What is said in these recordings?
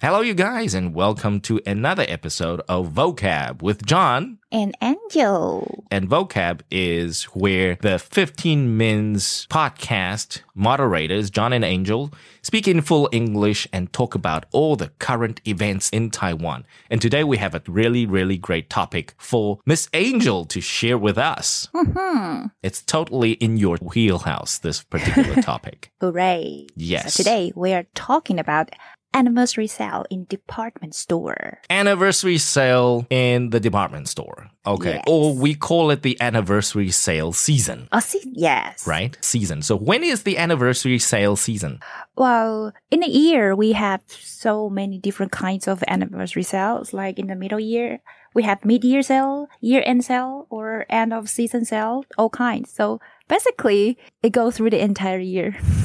Hello, you guys, and welcome to another episode of Vocab with John. And Angel. And Vocab is where the 15 Mins podcast moderators, John and Angel, speak in full English and talk about all the current events in Taiwan. And today we have a really, really great topic for Miss Angel to share with us. Mm-hmm. It's totally in your wheelhouse, this particular topic. Hooray. Yes. So today we are talking about anniversary sale in department store. anniversary sale in the department store. Okay. Yes. Or we call it the anniversary sale season, Oh, see, yes. right? Season. So when is the anniversary sale season? Well, in a year, we have so many different kinds of anniversary sales. Like in the middle year, we have mid-year sale, year-end sale, or end of season sale, all kinds. So basically, it goes through the entire year.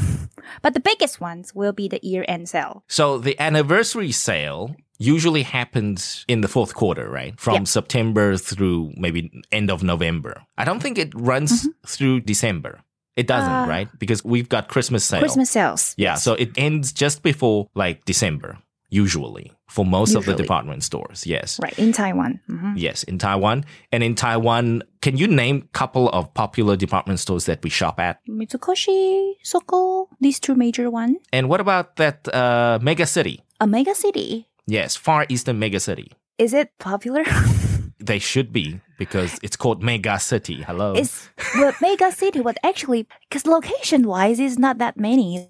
but the biggest ones will be the year-end sale. So the anniversary sale usually happens in the fourth quarter, right? From Yeah. September through maybe end of November. I don't think it runs through December. It doesn't, Mm-hmm. Uh, right? Because we've got Christmas sale. Christmas sales. Yeah, so it ends just before like December, usually for most of the department stores. Yes. Right, in Taiwan. Mhm. Yes, in Taiwan. And in Taiwan, can you name a couple of popular department stores that we shop at? Mitsukoshi, Sogo, these two major ones. And what about that uh, mega city? A mega city. Yes, Far Eastern mega city. Is it popular? They should be because it's called mega city. Hello. it's well, mega city, but actually, because location wise, it's not that many.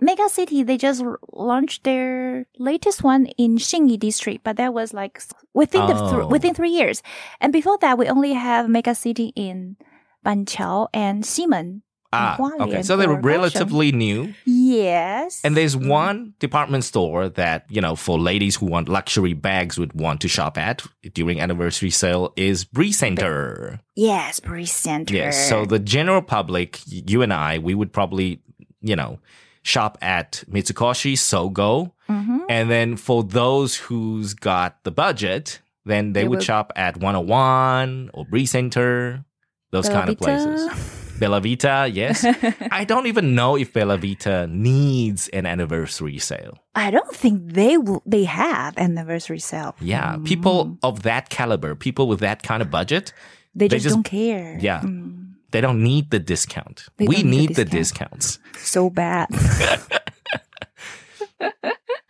Mega City, they just launched their latest one in Xinyi district, but that was like within the Oh. th- within three years. And before that, we only have Mega City in Banqiao and Ximen. ah, okay. So they're or Kaohsiung. relatively new. Yes. And there's one department store that, you know, for ladies who want luxury bags would want to shop at during anniversary sale is Breeze Center. yes, Breeze Center. Yes. So the general public, you and I, we would probably, you know, shop at Mitsukoshi, Sogo. Mhm. And then for those who's got the budget, then they, They would shop at 101 or Breeze Center, those kind of Bella places. Bella Vita, yes. I don't even know if Bella Vita needs an anniversary sale. I don't think they will. They have anniversary sale. Yeah, Mm. people of that caliber, people with that kind of budget, They they just, just- don't care. yeah. Mm, they don't need the discount. They we need the the discounts. so bad.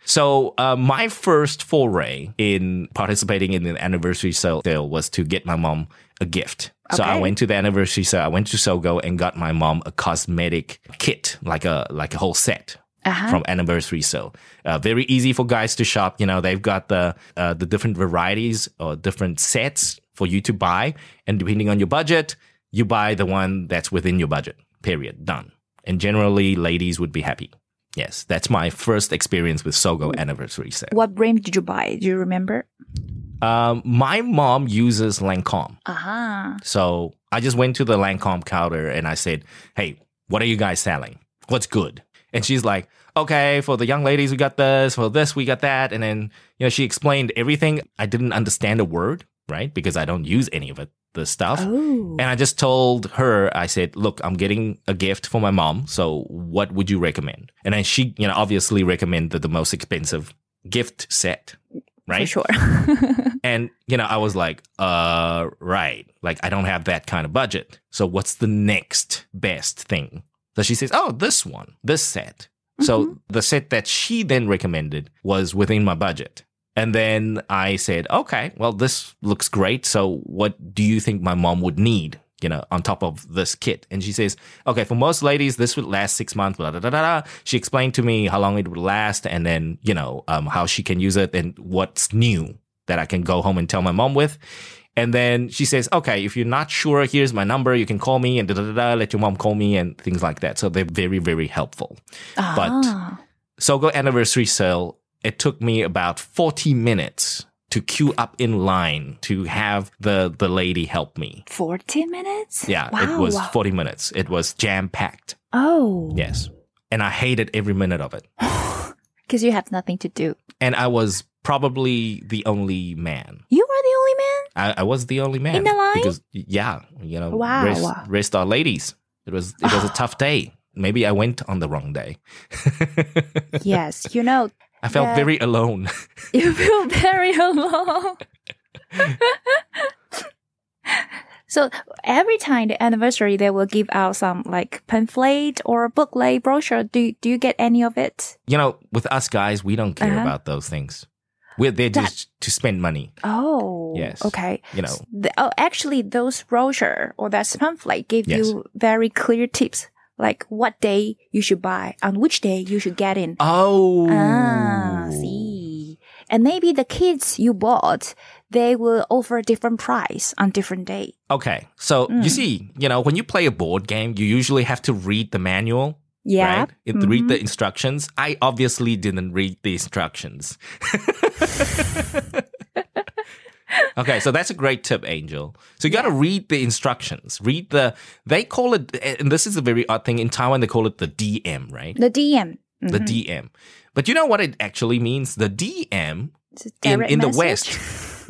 So uh, my first foray in participating in the anniversary sale was to get my mom a gift. So I went to the anniversary sale. I went to Sogo and got my mom a cosmetic kit, like a like a whole set Uh-huh. from anniversary sale. Uh, very easy for guys to shop. You know, they've got the uh, the different varieties or different sets for you to buy, and depending on your budget, you buy the one that's within your budget. Period. Done. And generally, ladies would be happy. Yes, that's my first experience with Sogo anniversary sale. What brand did you buy? Do you remember? Um, my mom uses Lancome. Uh-huh. So I just went to the Lancome counter and I said, Hey, what are you guys selling? What's good? And she's like, Okay, for the young ladies, we got this, for this, we got that. And then, you know, she explained everything. I didn't understand a word, right? Because I don't use any of it, the stuff. Oh. And I just told her, I said, look, I'm getting a gift for my mom. So what would you recommend? And then she, you know, obviously recommended the most expensive gift set, right? For sure. And, you know, I was like, uh, right. Like, I don't have that kind of budget. So what's the next best thing? So she says, oh, this one, this set. So the set that she then recommended was within my budget. And then I said, okay, well, this looks great. So what do you think my mom would need? You know, on top of this kit. And she says, okay, for most ladies, this would last six months, blah, blah, blah. She explained to me how long it would last and then, you know, um, how she can use it and what's new that I can go home and tell my mom with. And then she says, okay, if you're not sure, here's my number. You can call me and da da da, da let your mom call me and things like that. So they're very, very helpful. But Ah. Sogo anniversary sale, it took me about 40 minutes to queue up in line to have the, the lady help me. 40 minutes? Yeah, wow. it was 40 minutes. It was jam packed. Oh. Yes. And I hated every minute of it. Because you have nothing to do. And I was probably the only man. You are the only man? I, I was the only man. In the line? Because, yeah, you know, Wow. rest, rest are ladies. It was, it was a tough day. Maybe I went on the wrong day. yes. You know, I felt Yeah. very alone. You feel very alone. so every time the anniversary, they will give out some like pamphlet or booklet brochure. Do do you get any of it? you know, with us guys, we don't care Uh-huh. about those things. We're there That- just to spend money. Oh, Yes. Okay. You know, The, oh, actually, those brochure or that pamphlet give Yes. you very clear tips, like what day you should buy, on which day you should get in. oh, Ah, see. And maybe the kids you bought, they will offer a different price on different day. Okay, so Mm. you see, you know, when you play a board game, you usually have to read the manual. Yeah. Right? It, Read Mm-hmm. the instructions. I obviously didn't read the instructions. okay, so that's a great tip, Angel. So you got to read the instructions. Read the, they call it, and this is a very odd thing. In Taiwan, they call it the DM, right? The DM. The Mhm. DM. But you know what it actually means? The DM in, in the. West.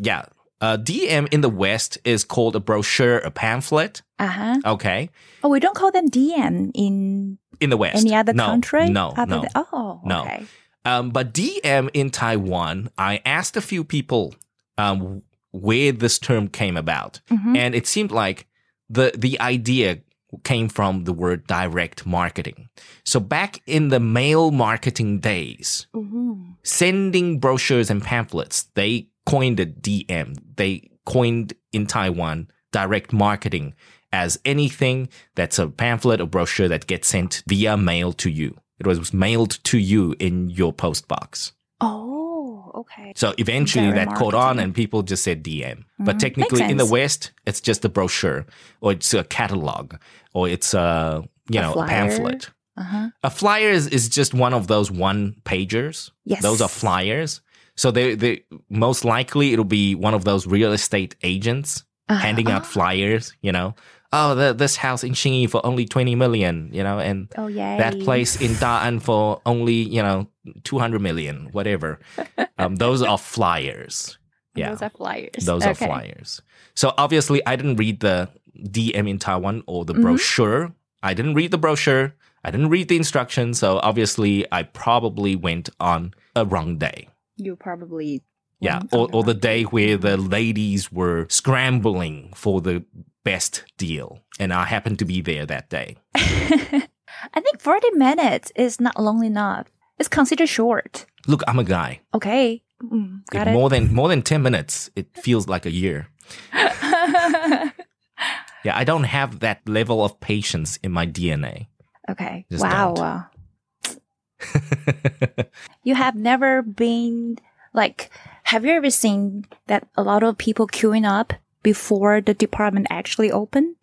Yeah. Uh, DM in the West is called a brochure, a pamphlet. Uh-huh. Okay. Oh, we don't call them DM in In the West. any other no, country? No, no. than- oh, No. okay. Um, but DM in Taiwan, I asked a few people um, where this term came about, Mhm. and it seemed like the the idea came from the word direct marketing. So back in the mail marketing days, Mhm. sending brochures and pamphlets, they coined it DM. They coined in Taiwan direct marketing as anything that's a pamphlet or brochure that gets sent via mail to you. It was mailed to you in your post box. Oh, okay. So eventually Direct that caught on and people just said DM. But Mhm. technically in the. West, it's just a brochure or it's a catalog or it's a, you A know, a pamphlet. Uh-huh. A flyer is, is just one of those one pagers. Yes. Those are flyers. So they they most likely it'll be one of those real estate agents Uh-huh. handing out Oh. flyers, you know. Oh, the, this house in Xinyi for only 20 million, you know, and Oh, yeah. that place in Da'an for only, you know, 200 million, whatever. Um, those are flyers. Yeah. Those are flyers. Those are flyers. So obviously, I didn't read the DM in Taiwan or the Mhm. brochure. I didn't read the brochure. I didn't read the instructions. So obviously, I probably went on a wrong day. You probably. Yeah, or, or the day where the ladies were scrambling for the best deal, and I happened to be there that day. I think 40 minutes is not long enough. It's considered short. Look, I'm a guy. Okay. Mm, If got it. more than more than ten minutes, it feels like a year. Yeah, I don't have that level of patience in my DNA. okay. Just wow. wow. You have never been like, have you ever seen that a lot of people queuing up before the department actually opened?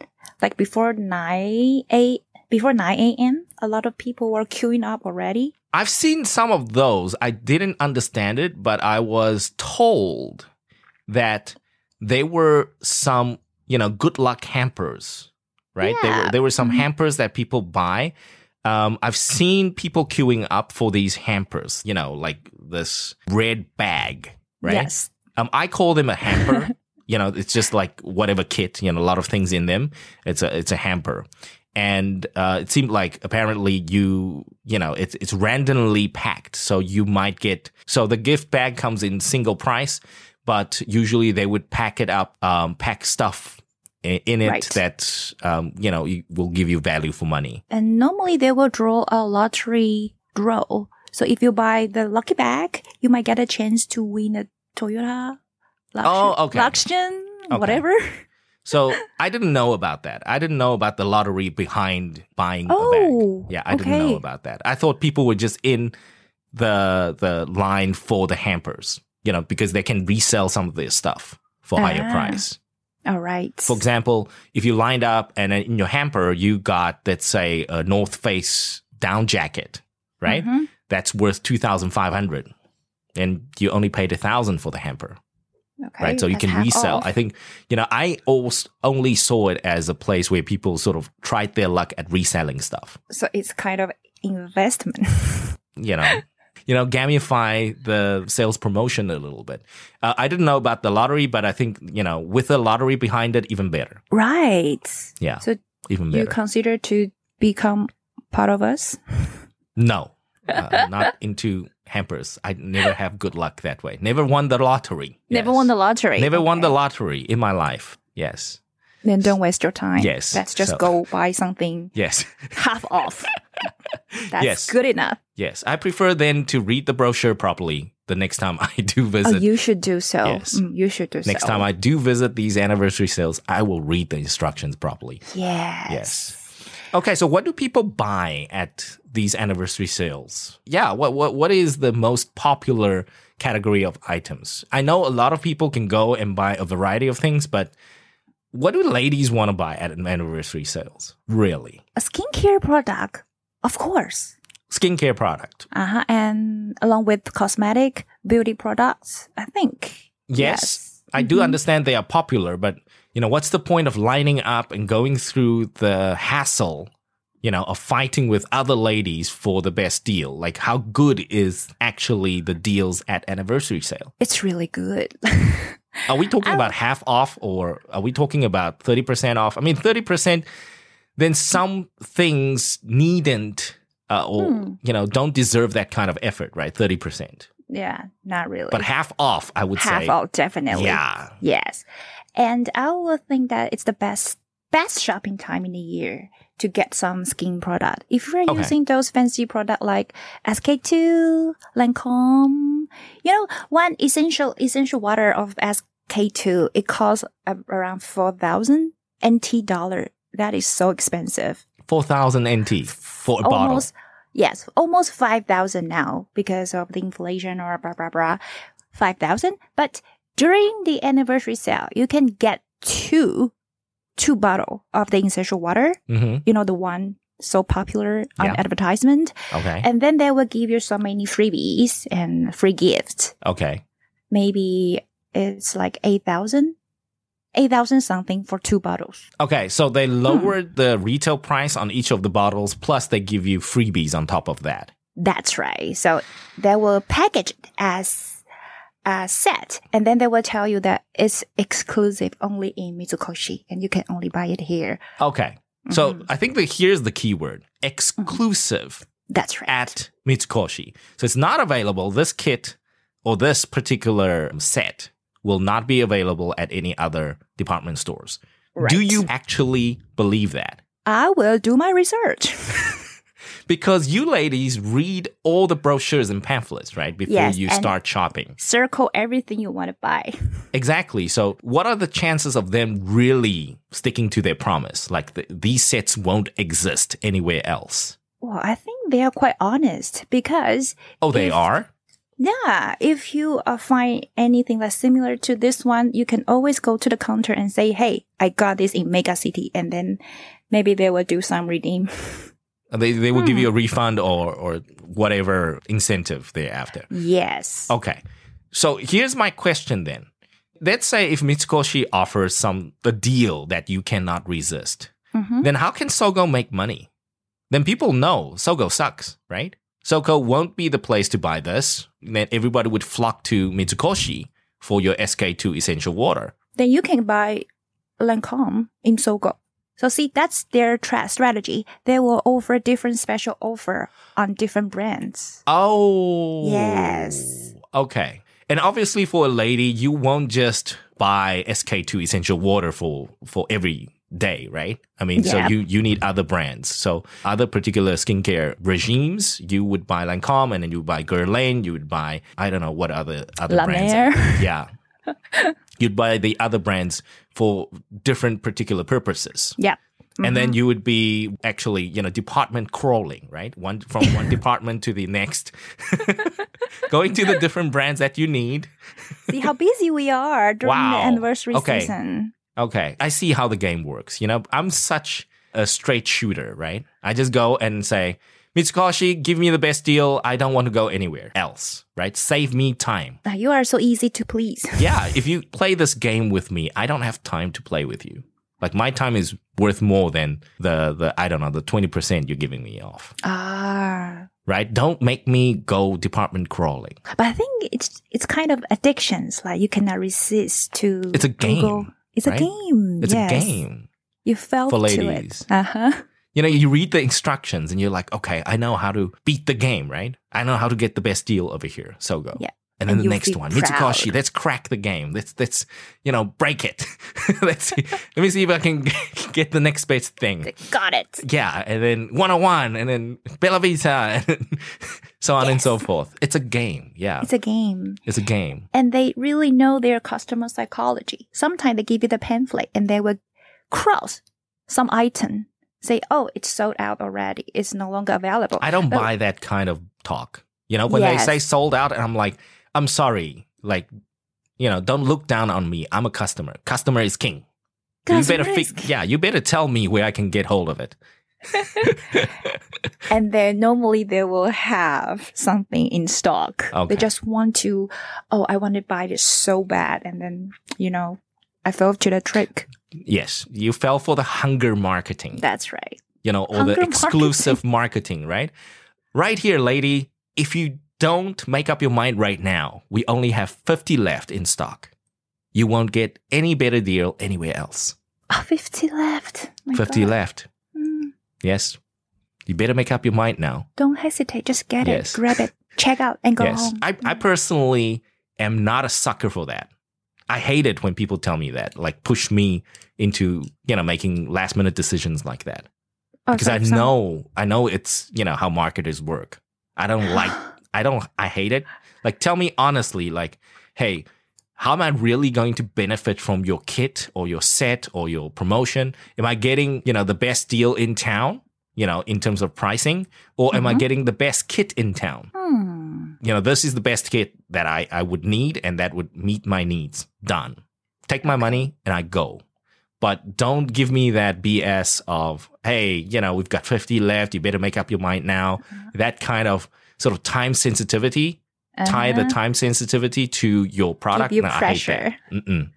Like before 9 a before 9 a.m., a lot of people were queuing up already. I've seen some of those. I didn't understand it, but I was told that they were some, you know, good luck hampers, right? There were Yeah. there were some Mhm. hampers that people buy. Um, I've seen people queuing up for these hampers, you know, like this red bag, right? Yes. Um, I call them a hamper. you know, it's just like whatever kit, you know, a lot of things in them. It's a it's a hamper. And uh, it seemed like apparently you, you know, it's it's randomly packed, so you might get. So the gift bag comes in single price, but usually they would pack it up, um, pack stuff in it Right. that um, you know will give you value for money. And normally they will draw a lottery draw. So if you buy the lucky bag, you might get a chance to win a Toyota. Luxu- Oh, okay. Luxion, Okay. whatever. So I didn't know about that. I didn't know about the lottery behind buying a Oh, bag. Yeah, I didn't know about that. I thought people were just in the the line for the hampers, you know, because they can resell some of their stuff for higher Ah. price. All right. For example, if you lined up and in your hamper you got let's say a North Face down jacket, right? Mhm. That's worth two thousand five hundred, and you only paid a thousand for the hamper Okay. right? So you can resell. off. I think, you know, I almost only saw it as a place where people sort of tried their luck at reselling stuff, so it's kind of investment. you know. You know, gamify the sales promotion a little bit. Uh, I didn't know about the lottery, but I think you know, with the lottery behind it, even better. right. Yeah, So even you consider to become part of us? no, uh, not into hampers. I never have good luck that way. Never won the lottery. Never Yes. won the lottery. Never won the lottery in my life. Yes. Then don't waste your time. Yes, Let's just so- go buy something Yes. half off. That's Yes. good enough. yes. I prefer then to read the brochure properly the next time I do Oh, visit. you should do so. Yes. Mm, you should do next so. Next time I do visit these anniversary sales, I will read the instructions properly. Yes. Yes. Okay, so what do people buy at these anniversary sales? Yeah, what what what is the most popular category of items? I know a lot of people can go and buy a variety of things, but what do ladies want to buy at an anniversary sales? Really? A skincare product, of course. Skincare product. Uh-huh. And along with cosmetic, beauty products, I think. Yes. I do Mhm. understand they are popular, but you know, what's the point of lining up and going through the hassle, you know, of fighting with other ladies for the best deal? Like how good is actually the deals at anniversary sale? It's really good. Are we talking about half off or are we talking about 30% off? I mean, 30%, then some things needn't uh, or, Hmm. you know, don't deserve that kind of effort, right? 30%. Yeah, not really. But half off, I would half say. Half off, definitely. Yeah. Yes. And I will think that it's the best best shopping time in the year to get some skin product. If you're Okay. using those fancy product like SK2, Lancome, you know, one essential essential water of SK2, it costs around 4,000 NT dollar. That is so expensive. 4,000 NT for a bottle. Yes, almost five thousand now because of the inflation or blah blah blah. Five thousand. But during the anniversary sale, you can get two two bottle of the essential water. hmm You know the one so popular on Yeah. advertisement, Okay. and then they will give you so many freebies and free gifts. Okay. Maybe it's like eight thousand. 8,000 something for two bottles. Okay. So they Hmm. lowered the retail price on each of the bottles, plus they give you freebies on top of that. That's right. So they will package it as a set, and then they will tell you that it's exclusive only in Mitsukoshi, and you can only buy it here. Okay. So Mhm. I think that here's the key word exclusive That's right. at Mitsukoshi. So it's not available. This kit or this particular set will not be available at any other department stores. Do you actually believe that? I will do my research. Because you ladies read all the brochures and pamphlets, right? Before Yes, you start shopping. Circle everything you want to buy. Exactly. So, what are the chances of them really sticking to their promise? Like, the, these sets won't exist anywhere else. Well, I think they are quite honest because Oh, they If- are? Yeah, if you uh, find anything that's similar to this one, you can always go to the counter and say, "Hey, I got this in Mega City," and then maybe they will do some redeem. They, they will give Hmm. you a refund or, or whatever incentive they're after. yes. Okay. So, here's my question then. Let's say if Mitsukoshi offers some a deal that you cannot resist, Mhm. then how can Sogo make money? Then people know Sogo sucks, right? Sogo won't be the place to buy this. Then everybody would flock to Mitsukoshi for your SK2 essential water. then you can buy Lancome in Sogo. So see, that's their tra- strategy. They will offer different special offer on different brands. Oh. Yes. Okay. And obviously for a lady, you won't just buy SK2 essential water for for every day, right? I mean, so you you need other brands. So other particular skincare regimes, you would buy Lancome and then you would buy Guerlain, you would buy I don't know what other other La brands. Mer. Yeah. You'd buy the other brands for different particular purposes. Yeah. And then mm-hmm. you would be actually, you know, department crawling, right? One from one department to the next, going to the different brands that you need. See how busy we are during Wow. the anniversary Okay. season. Okay, I see how the game works. You know, I'm such a straight shooter, right? I just go and say, Mitsukoshi, give me the best deal. I don't want to go anywhere else, right? Save me time. You are so easy to please. Yeah, if you play this game with me, I don't have time to play with you. Like my time is worth more than the the I don't know the twenty percent you're giving me off. Ah. right? Don't make me go department crawling. But I think it's it's kind of addictions. Like you cannot resist to It's a Google. It's right? a game. It's yes. a game. You fell For to ladies. it. Uh huh. You know, you read the instructions and you're like, okay, I know how to beat the game, right? I know how to get the best deal over here. Sogo. Yeah. And then And the next one, proud. Mitsukoshi, let's crack the game. Let's let's you know break it. let's see, let me see if I can get the next best thing. Got it. Yeah, and then 101, and then Bella Vita, and so on and so forth. It's a game. Yeah, It's a game. it's a game. And they really know their customer psychology. Sometimes they give you the pamphlet and they will cross some item, say, oh, it's sold out already. It's no longer available. I don't But- buy that kind of talk. You know, when they say sold out, and I'm like, I'm sorry. Like, you know, don't look down on me. I'm a customer. Customer is king. you better Customer yeah, you better tell me where I can get hold of it. and then normally they will have something in stock. Okay. They just want to, oh, I want to buy this so bad. And then, you know, I fell to the trick. Yes, you fell for the hunger marketing. That's right. you know, or the Hunger exclusive marketing, right? Right here, lady, if you don't make up your mind right now, we only have 50 left in stock. You won't get any better deal anywhere else. Oh, 50 left. My 50 God. left. Mm, Yes. You better make up your mind now. don't hesitate. Just get Yes. it, grab it, check out, and go yes. home. I, I personally am not a sucker for that. I hate it when people tell me that, like push me into, you know, making last minute decisions like that. Oh, because I know I know it's you know how marketers work. I don't like I don't I hate it. Like tell me honestly, like, hey, how am I really going to benefit from your kit or your set or your promotion? Am I getting, you know, the best deal in town, you know, in terms of pricing? Or am I Mhm. getting the best kit in town? Hmm. You know, this is the best kit that I, I would need and that would meet my needs. Done. Take my money and I go. But don't give me that BS of, hey, you know, we've got 50 left. You better make up your mind now. That kind of sort of time sensitivity, tie the Uh-huh. time sensitivity to your product. you No, I hate pressure. that. Mm-mm.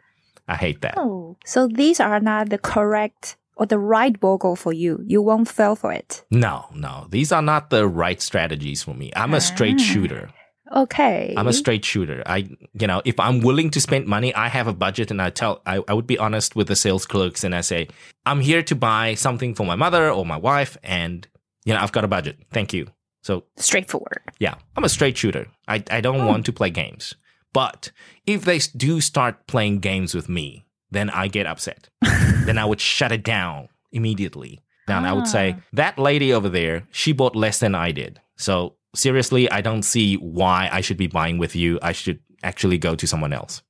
I hate that. Oh, so these are not the correct or the right BOGO for you. You won't fail for it. No, no. These are not the right strategies for me. I'm a straight Ah. shooter. Okay. I'm a straight shooter. I, you know, if I'm willing to spend money, I have a budget and I tell, I, I would be honest with the sales clerks and I say, I'm here to buy something for my mother or my wife and, you know, I've got a budget. Thank you. So straightforward. yeah, I'm a straight shooter. I, I don't want to play games. But if they do start playing games with me, then I get upset. then I would shut it down immediately. Then I would say, Ah. that lady over there, she bought less than I did. So seriously, I don't see why I should be buying with you. I should actually go to someone else.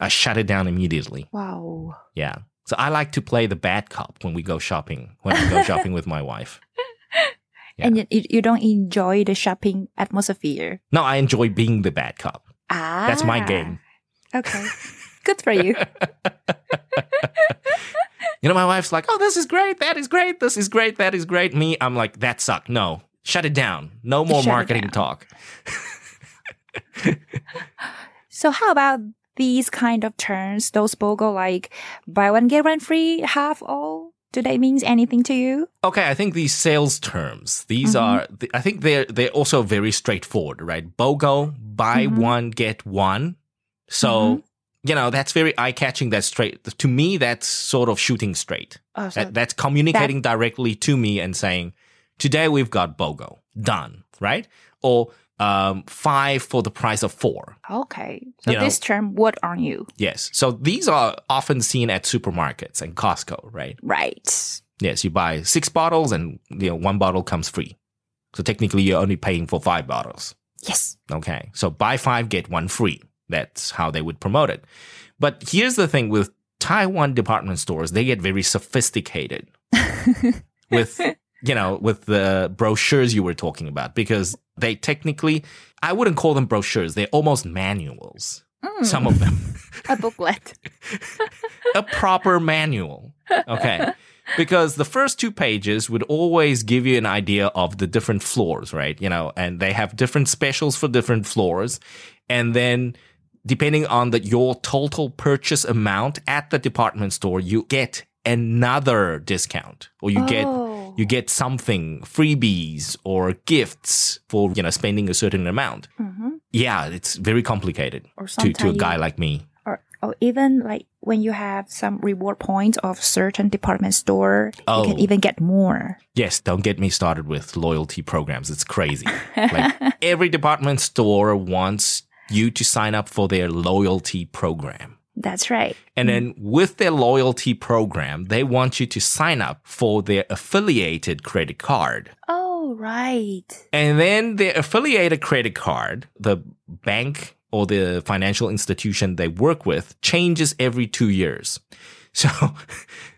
I shut it down immediately. Wow. Yeah. So I like to play the bad cop when we go shopping, when I go shopping with my wife. Yeah. And you, you don't enjoy the shopping atmosphere. No, I enjoy being the bad cop. Ah. That's my game. Okay. Good for you. You know, my wife's like, oh, this is great. That is great. This is great. That is great. Me, I'm like, that sucked. No, shut it down. No more Shut marketing talk. So how about these kind of terms? Those BOGO like buy one get one free, half all. Do they mean anything to you? Okay, I think these sales terms, these Mhm. are, I think they're, they're also very straightforward, right? BOGO, buy Mhm. one, get one. So, Mhm. you know, that's very eye catching. That's straight. To me, that's sort of shooting straight. Oh, so That, that's communicating directly to me and saying, today we've got BOGO. Done, right? Or um, five for the price of four. okay. So You know- this term what are you, Yes. So these are often seen at supermarkets and Costco, right? right? Yes, you buy six bottles and you know one bottle comes free. So technically you're only paying for five bottles. Yes. Okay. So buy five, get one free. That's how they would promote it. But here's the thing with Taiwan department stores, they get very sophisticated with you know, with the brochures you were talking about because they technically I wouldn't call them brochures, they're almost manuals. Mm, Some of them. a booklet. a proper manual. Okay. Because the first two pages would always give you an idea of the different floors, right? You know, and they have different specials for different floors. And then depending on the, your total purchase amount at the department store, you get another discount or you get Oh. you get something freebies or gifts for you know spending a certain amount Mhm. yeah it's very complicated to, to a guy you- like me Or Or even like when you have some reward points of certain department store, Oh. you can even get more. Yes, don't get me started with loyalty programs. It's crazy. like every department store wants you to sign up for their loyalty program. That's right. And then with their loyalty program, they want you to sign up for their affiliated credit card. Oh, right. And then their affiliated credit card, the bank or the financial institution they work with changes every two years. So,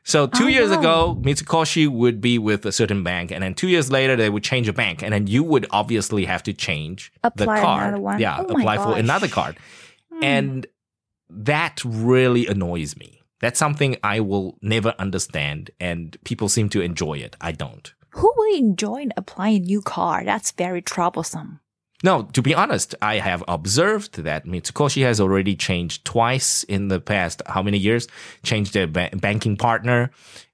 so two Oh, years wow. ago, Mitsukoshi would be with a certain bank, and then two years later they would change a bank, and then you would obviously have to change the Apply card. another one. Yeah, Oh apply for another card, Hmm. and that really annoys me. That's something I will never understand, and people seem to enjoy it. I don't. Who will enjoy applying new car? That's very troublesome. No, to be honest, I have observed that Mitsukoshi has already changed twice in the past. How many years? Changed their ba- banking partner,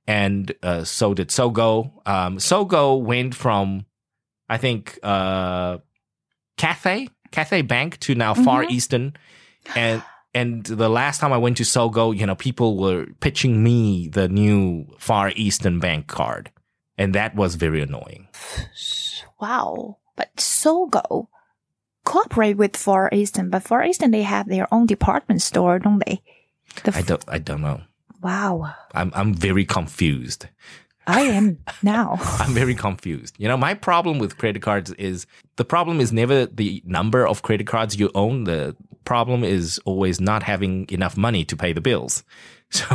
and uh, so did Sogo. Um, Sogo went from, I think, uh, Cathay Cathay Bank to now Far Mhm. Eastern, and and the last time I went to Sogo, you know, people were pitching me the new Far Eastern Bank card, and that was very annoying. Wow. But Sogo cooperate with Far Eastern, but Far Eastern they have their own department store, don't they? The I don't I don't know. wow. I'm I'm very confused. I am now. I'm very confused. You know, my problem with credit cards is the problem is never the number of credit cards you own. The problem is always not having enough money to pay the bills. So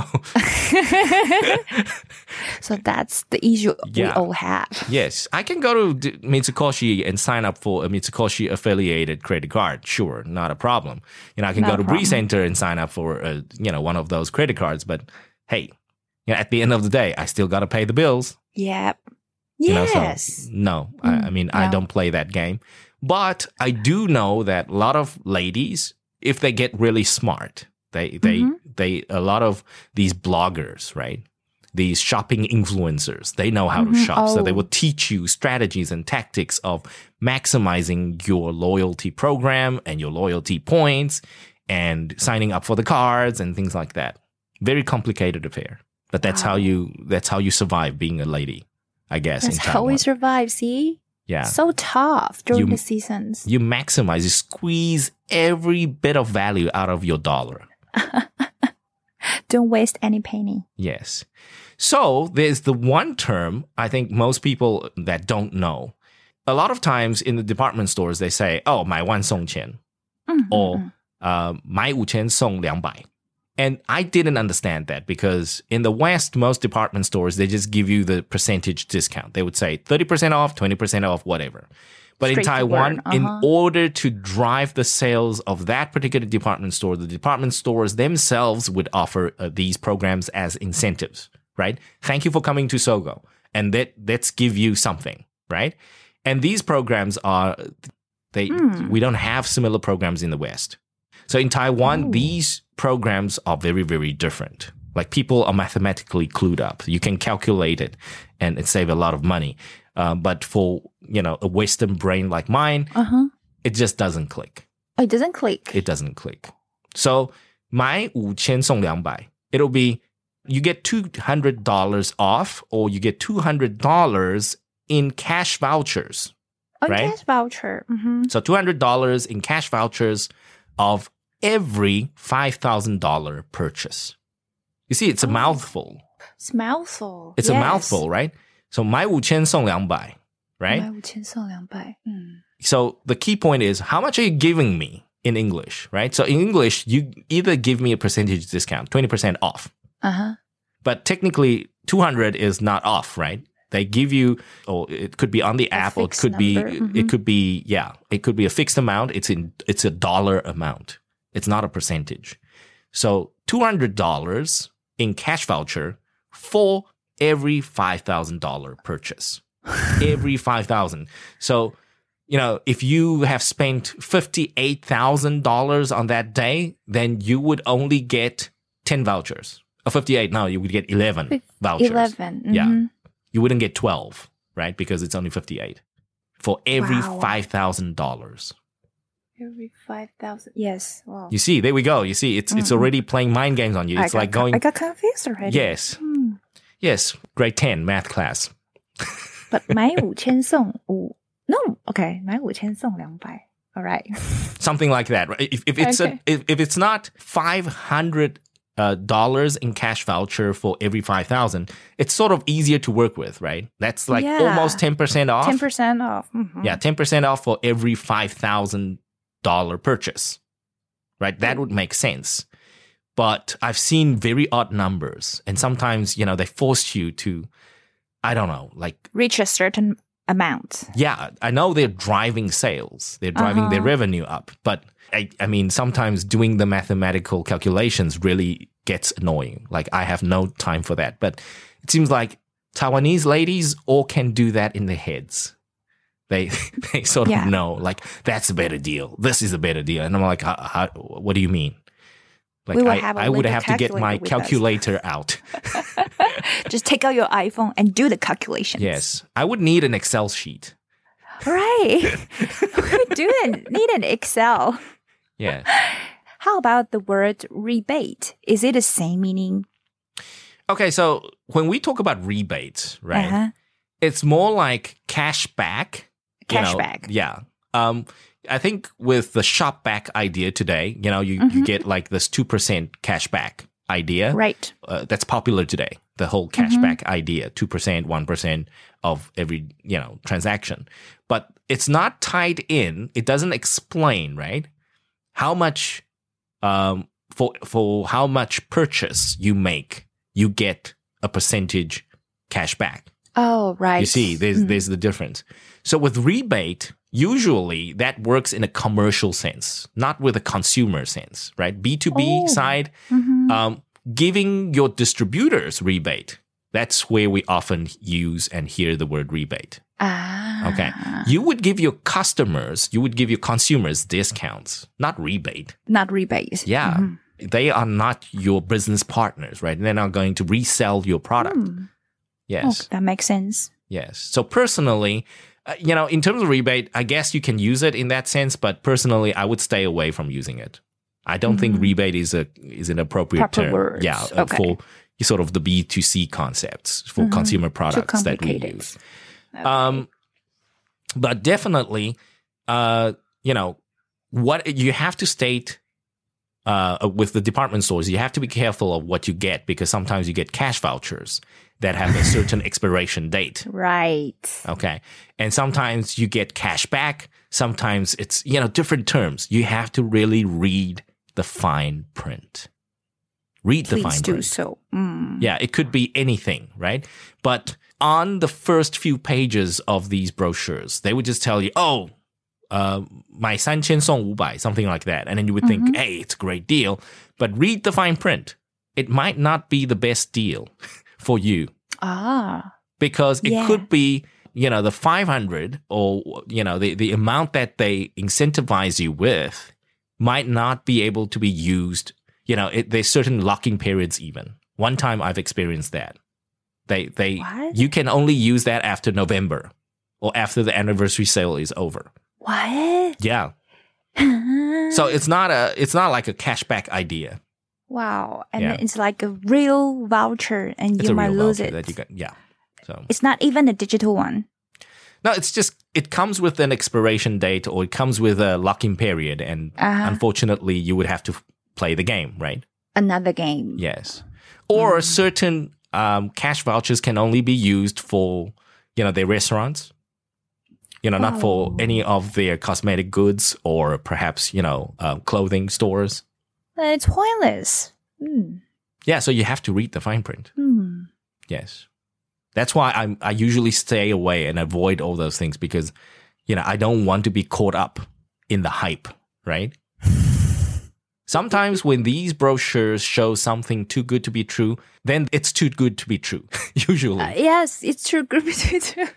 so that's the issue we all have. yes, I can go to Mitsukoshi and sign up for a Mitsukoshi affiliated credit card. Sure, not a problem. You know, I can No go to Breeze. Center and sign up for a, you know one of those credit cards. But hey, you know, at the end of the day, I still got to pay the bills. Yep. You know, Yes. so no, I, I Mm, mean, I don't play that game. But I do know that a lot of ladies, if they get really smart, they, they, Mhm. they, a lot of these bloggers, right? These shopping influencers, they know how to Mhm. shop. So they Oh. will teach you strategies and tactics of maximizing your loyalty program and your loyalty points and signing up for the cards and things like that. Very complicated affair. But that's how you, that's how you survive being a lady, I guess. That's how we survive, see? Yeah. So tough during You- the seasons. You maximize, you squeeze every bit of value out of your dollar. Don't waste any penny. Yes. So there's the one term I think most people that don't know. A lot of times in the department stores, they say, oh, 买万送钱 Mhm, or mhm. uh, 买五千送两百. And I didn't understand that because in the West, most department stores, they just give you the percentage discount. They would say 30% off, 20% off, whatever. But in Taiwan, in uh-huh. order to drive the sales of that particular department store, the department stores themselves would offer uh, these programs as incentives, right? Thank you for coming to Sogo. And that, let's give you something, right? And these programs are, they, Hmm. we don't have similar programs in the West. So in Taiwan, Ooh. these programs are very, very different. Like people are mathematically clued up. You can calculate it and, it save a lot of money. Uh, but for, you know, a Western brain like mine, uh-huh. it just doesn't click. Oh, it doesn't click. It doesn't click. So my 5千送 200, it'll be you get $200 off or you get $200 in cash vouchers. Oh, right? cash voucher. Mm-hmm. So $200 in cash vouchers of every $5,000 purchase. You see, it's a Oh. mouthful. It's mouthful. It's a Yes. mouthful, right? So 买五千送两百, right? 买五千送两百。嗯 So the key point is how much are you giving me in English, right? So in English, you either give me a percentage discount, 20% off, 啊哈 but technically 200 is not off, right? They give you, or it could be on the app, or it fixed could be, number, it mhm. could be, yeah, it could be a fixed amount. It's in, it's a dollar amount. It's not a percentage. So $200 in cash voucher for every $5,000 purchase. every 5,000. So, you know, if you have spent $58,000 on that day, then you would only get 10 vouchers. Or 58, no, you would get 11 Fif- vouchers. 11. Yeah. mhm. You wouldn't get 12, right? Because it's only 58 for every Wow. $5,000. Every five thousand. Yes. Wow. You see, there we go. You see, it's it's already playing mind games on you. I It's got like co- going I got confused already. yes, Hmm. yes, grade ten math class. But 买五千送五 No. Okay. 买五千送两百 All right. something like that. Right? If, if it's Okay. a, if, if it's not five hundred uh, dollars in cash voucher for every five thousand, it's sort of easier to work with, right? That's like Yeah. almost ten percent off. 10% off. Mhm. Yeah, ten percent off for every five thousand dollar purchase, right? That would make sense. But I've seen very odd numbers, and sometimes you know they force you to, I don't know, like Reach a certain amount. yeah, I know they're driving sales, they're driving their Uh-huh. revenue up, but I, I mean, sometimes doing the mathematical calculations really gets annoying. Like, I have no time for that. But it seems like Taiwanese ladies all can do that in their heads. They, they sort Yeah. of know, like, that's a better deal. This is a better deal. And I'm like, how, how, what do you mean? Like, I, I would have to get my calculator us. out. Just take out your iPhone and do the calculations. yes. I would need an Excel sheet. Right. we do. Need an Excel. Yeah. How about the word rebate? Is it the same meaning? Okay, so when we talk about rebates, right? Uh-huh. It's more like cash back. You know, Cashback. yeah. Um, I think with the ShopBack idea today, you know, you, you get like this 2% cash back idea. Right. Uh, that's popular today. The whole cashback idea, 2%, 1% of every, you know, transaction. But it's not tied in. It doesn't explain, right? How much, um, for, for how much purchase you make, you get a percentage cash back. Oh, right. You see, there's there's the difference. So with rebate, usually that works in a commercial sense, not with a consumer sense, right? B two B Oh. side, Mhm. um, giving your distributors rebate. That's where we often use and hear the word rebate. Ah. Okay, you would give your customers, you would give your consumers discounts, not rebate. Not rebate. Yeah. Mhm. They are not your business partners, right? They're not going to resell your product. Hmm. Yes. Oh, that makes sense. Yes. So personally, uh, you know, in terms of rebate, I guess you can use it in that sense, but personally, I would stay away from using it. I don't think rebate is a is an appropriate Mm-hmm. Proper term. words. Yeah, uh, Okay. for sort of the B two C concepts for consumer products that we use. Um, but definitely, uh, you know, what you have to state uh, with the department stores, you have to be careful of what you get because sometimes you get cash vouchers that have a certain expiration date. Right. Okay. And sometimes you get cash back. Sometimes it's, you know, different terms. You have to really read the fine print. Read Please the fine do print. so. Mm. Yeah, it could be anything, right? But on the first few pages of these brochures, they would just tell you, oh, uh, my san qian song wu bai, something like that. And then you would mm-hmm. think, hey, it's a great deal. But read the fine print. It might not be the best deal. for you Ah. because it Yeah. could be, you know, the 500 or, you know, the, the amount that they incentivize you with might not be able to be used. You know, it, there's certain locking periods even. One time I've experienced that. They, they, What? you can only use that after November or after the anniversary sale is over. What? Yeah. So it's not a, it's not like a cashback idea. Wow. And Yeah. it's like a real voucher and It's you might lose it. that you can, yeah. So It's not even a digital one. No, it's just it comes with an expiration date or it comes with a locking period, and Uh-huh. unfortunately, you would have to play the game, right? Another game. Yes. Or certain um, cash vouchers can only be used for you know their restaurants. You know, not for Oh. any of their cosmetic goods or perhaps you know uh, clothing stores. Uh, It's pointless. Hmm. Yeah, so you have to read the fine print. Hmm. Yes. That's why I I usually stay away and avoid all those things because you know, I don't want to be caught up in the hype, right? Sometimes when these brochures show something too good to be true, then it's too good to be true. Usually. Uh, yes, it's true. Group too.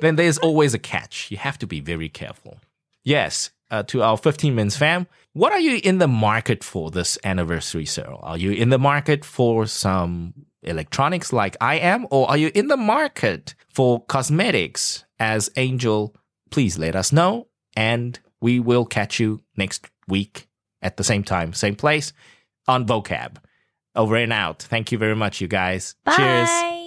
then there's always a catch. You have to be very careful. Yes, uh, to our 15 Minutes fam, what are you in the market for this anniversary sale? Are you in the market for some electronics like I am, or are you in the market for cosmetics as Angel? Please let us know. And we will catch you next week at the same time, same place on vocab. Over and out. Thank you very much, you guys. Bye. Cheers.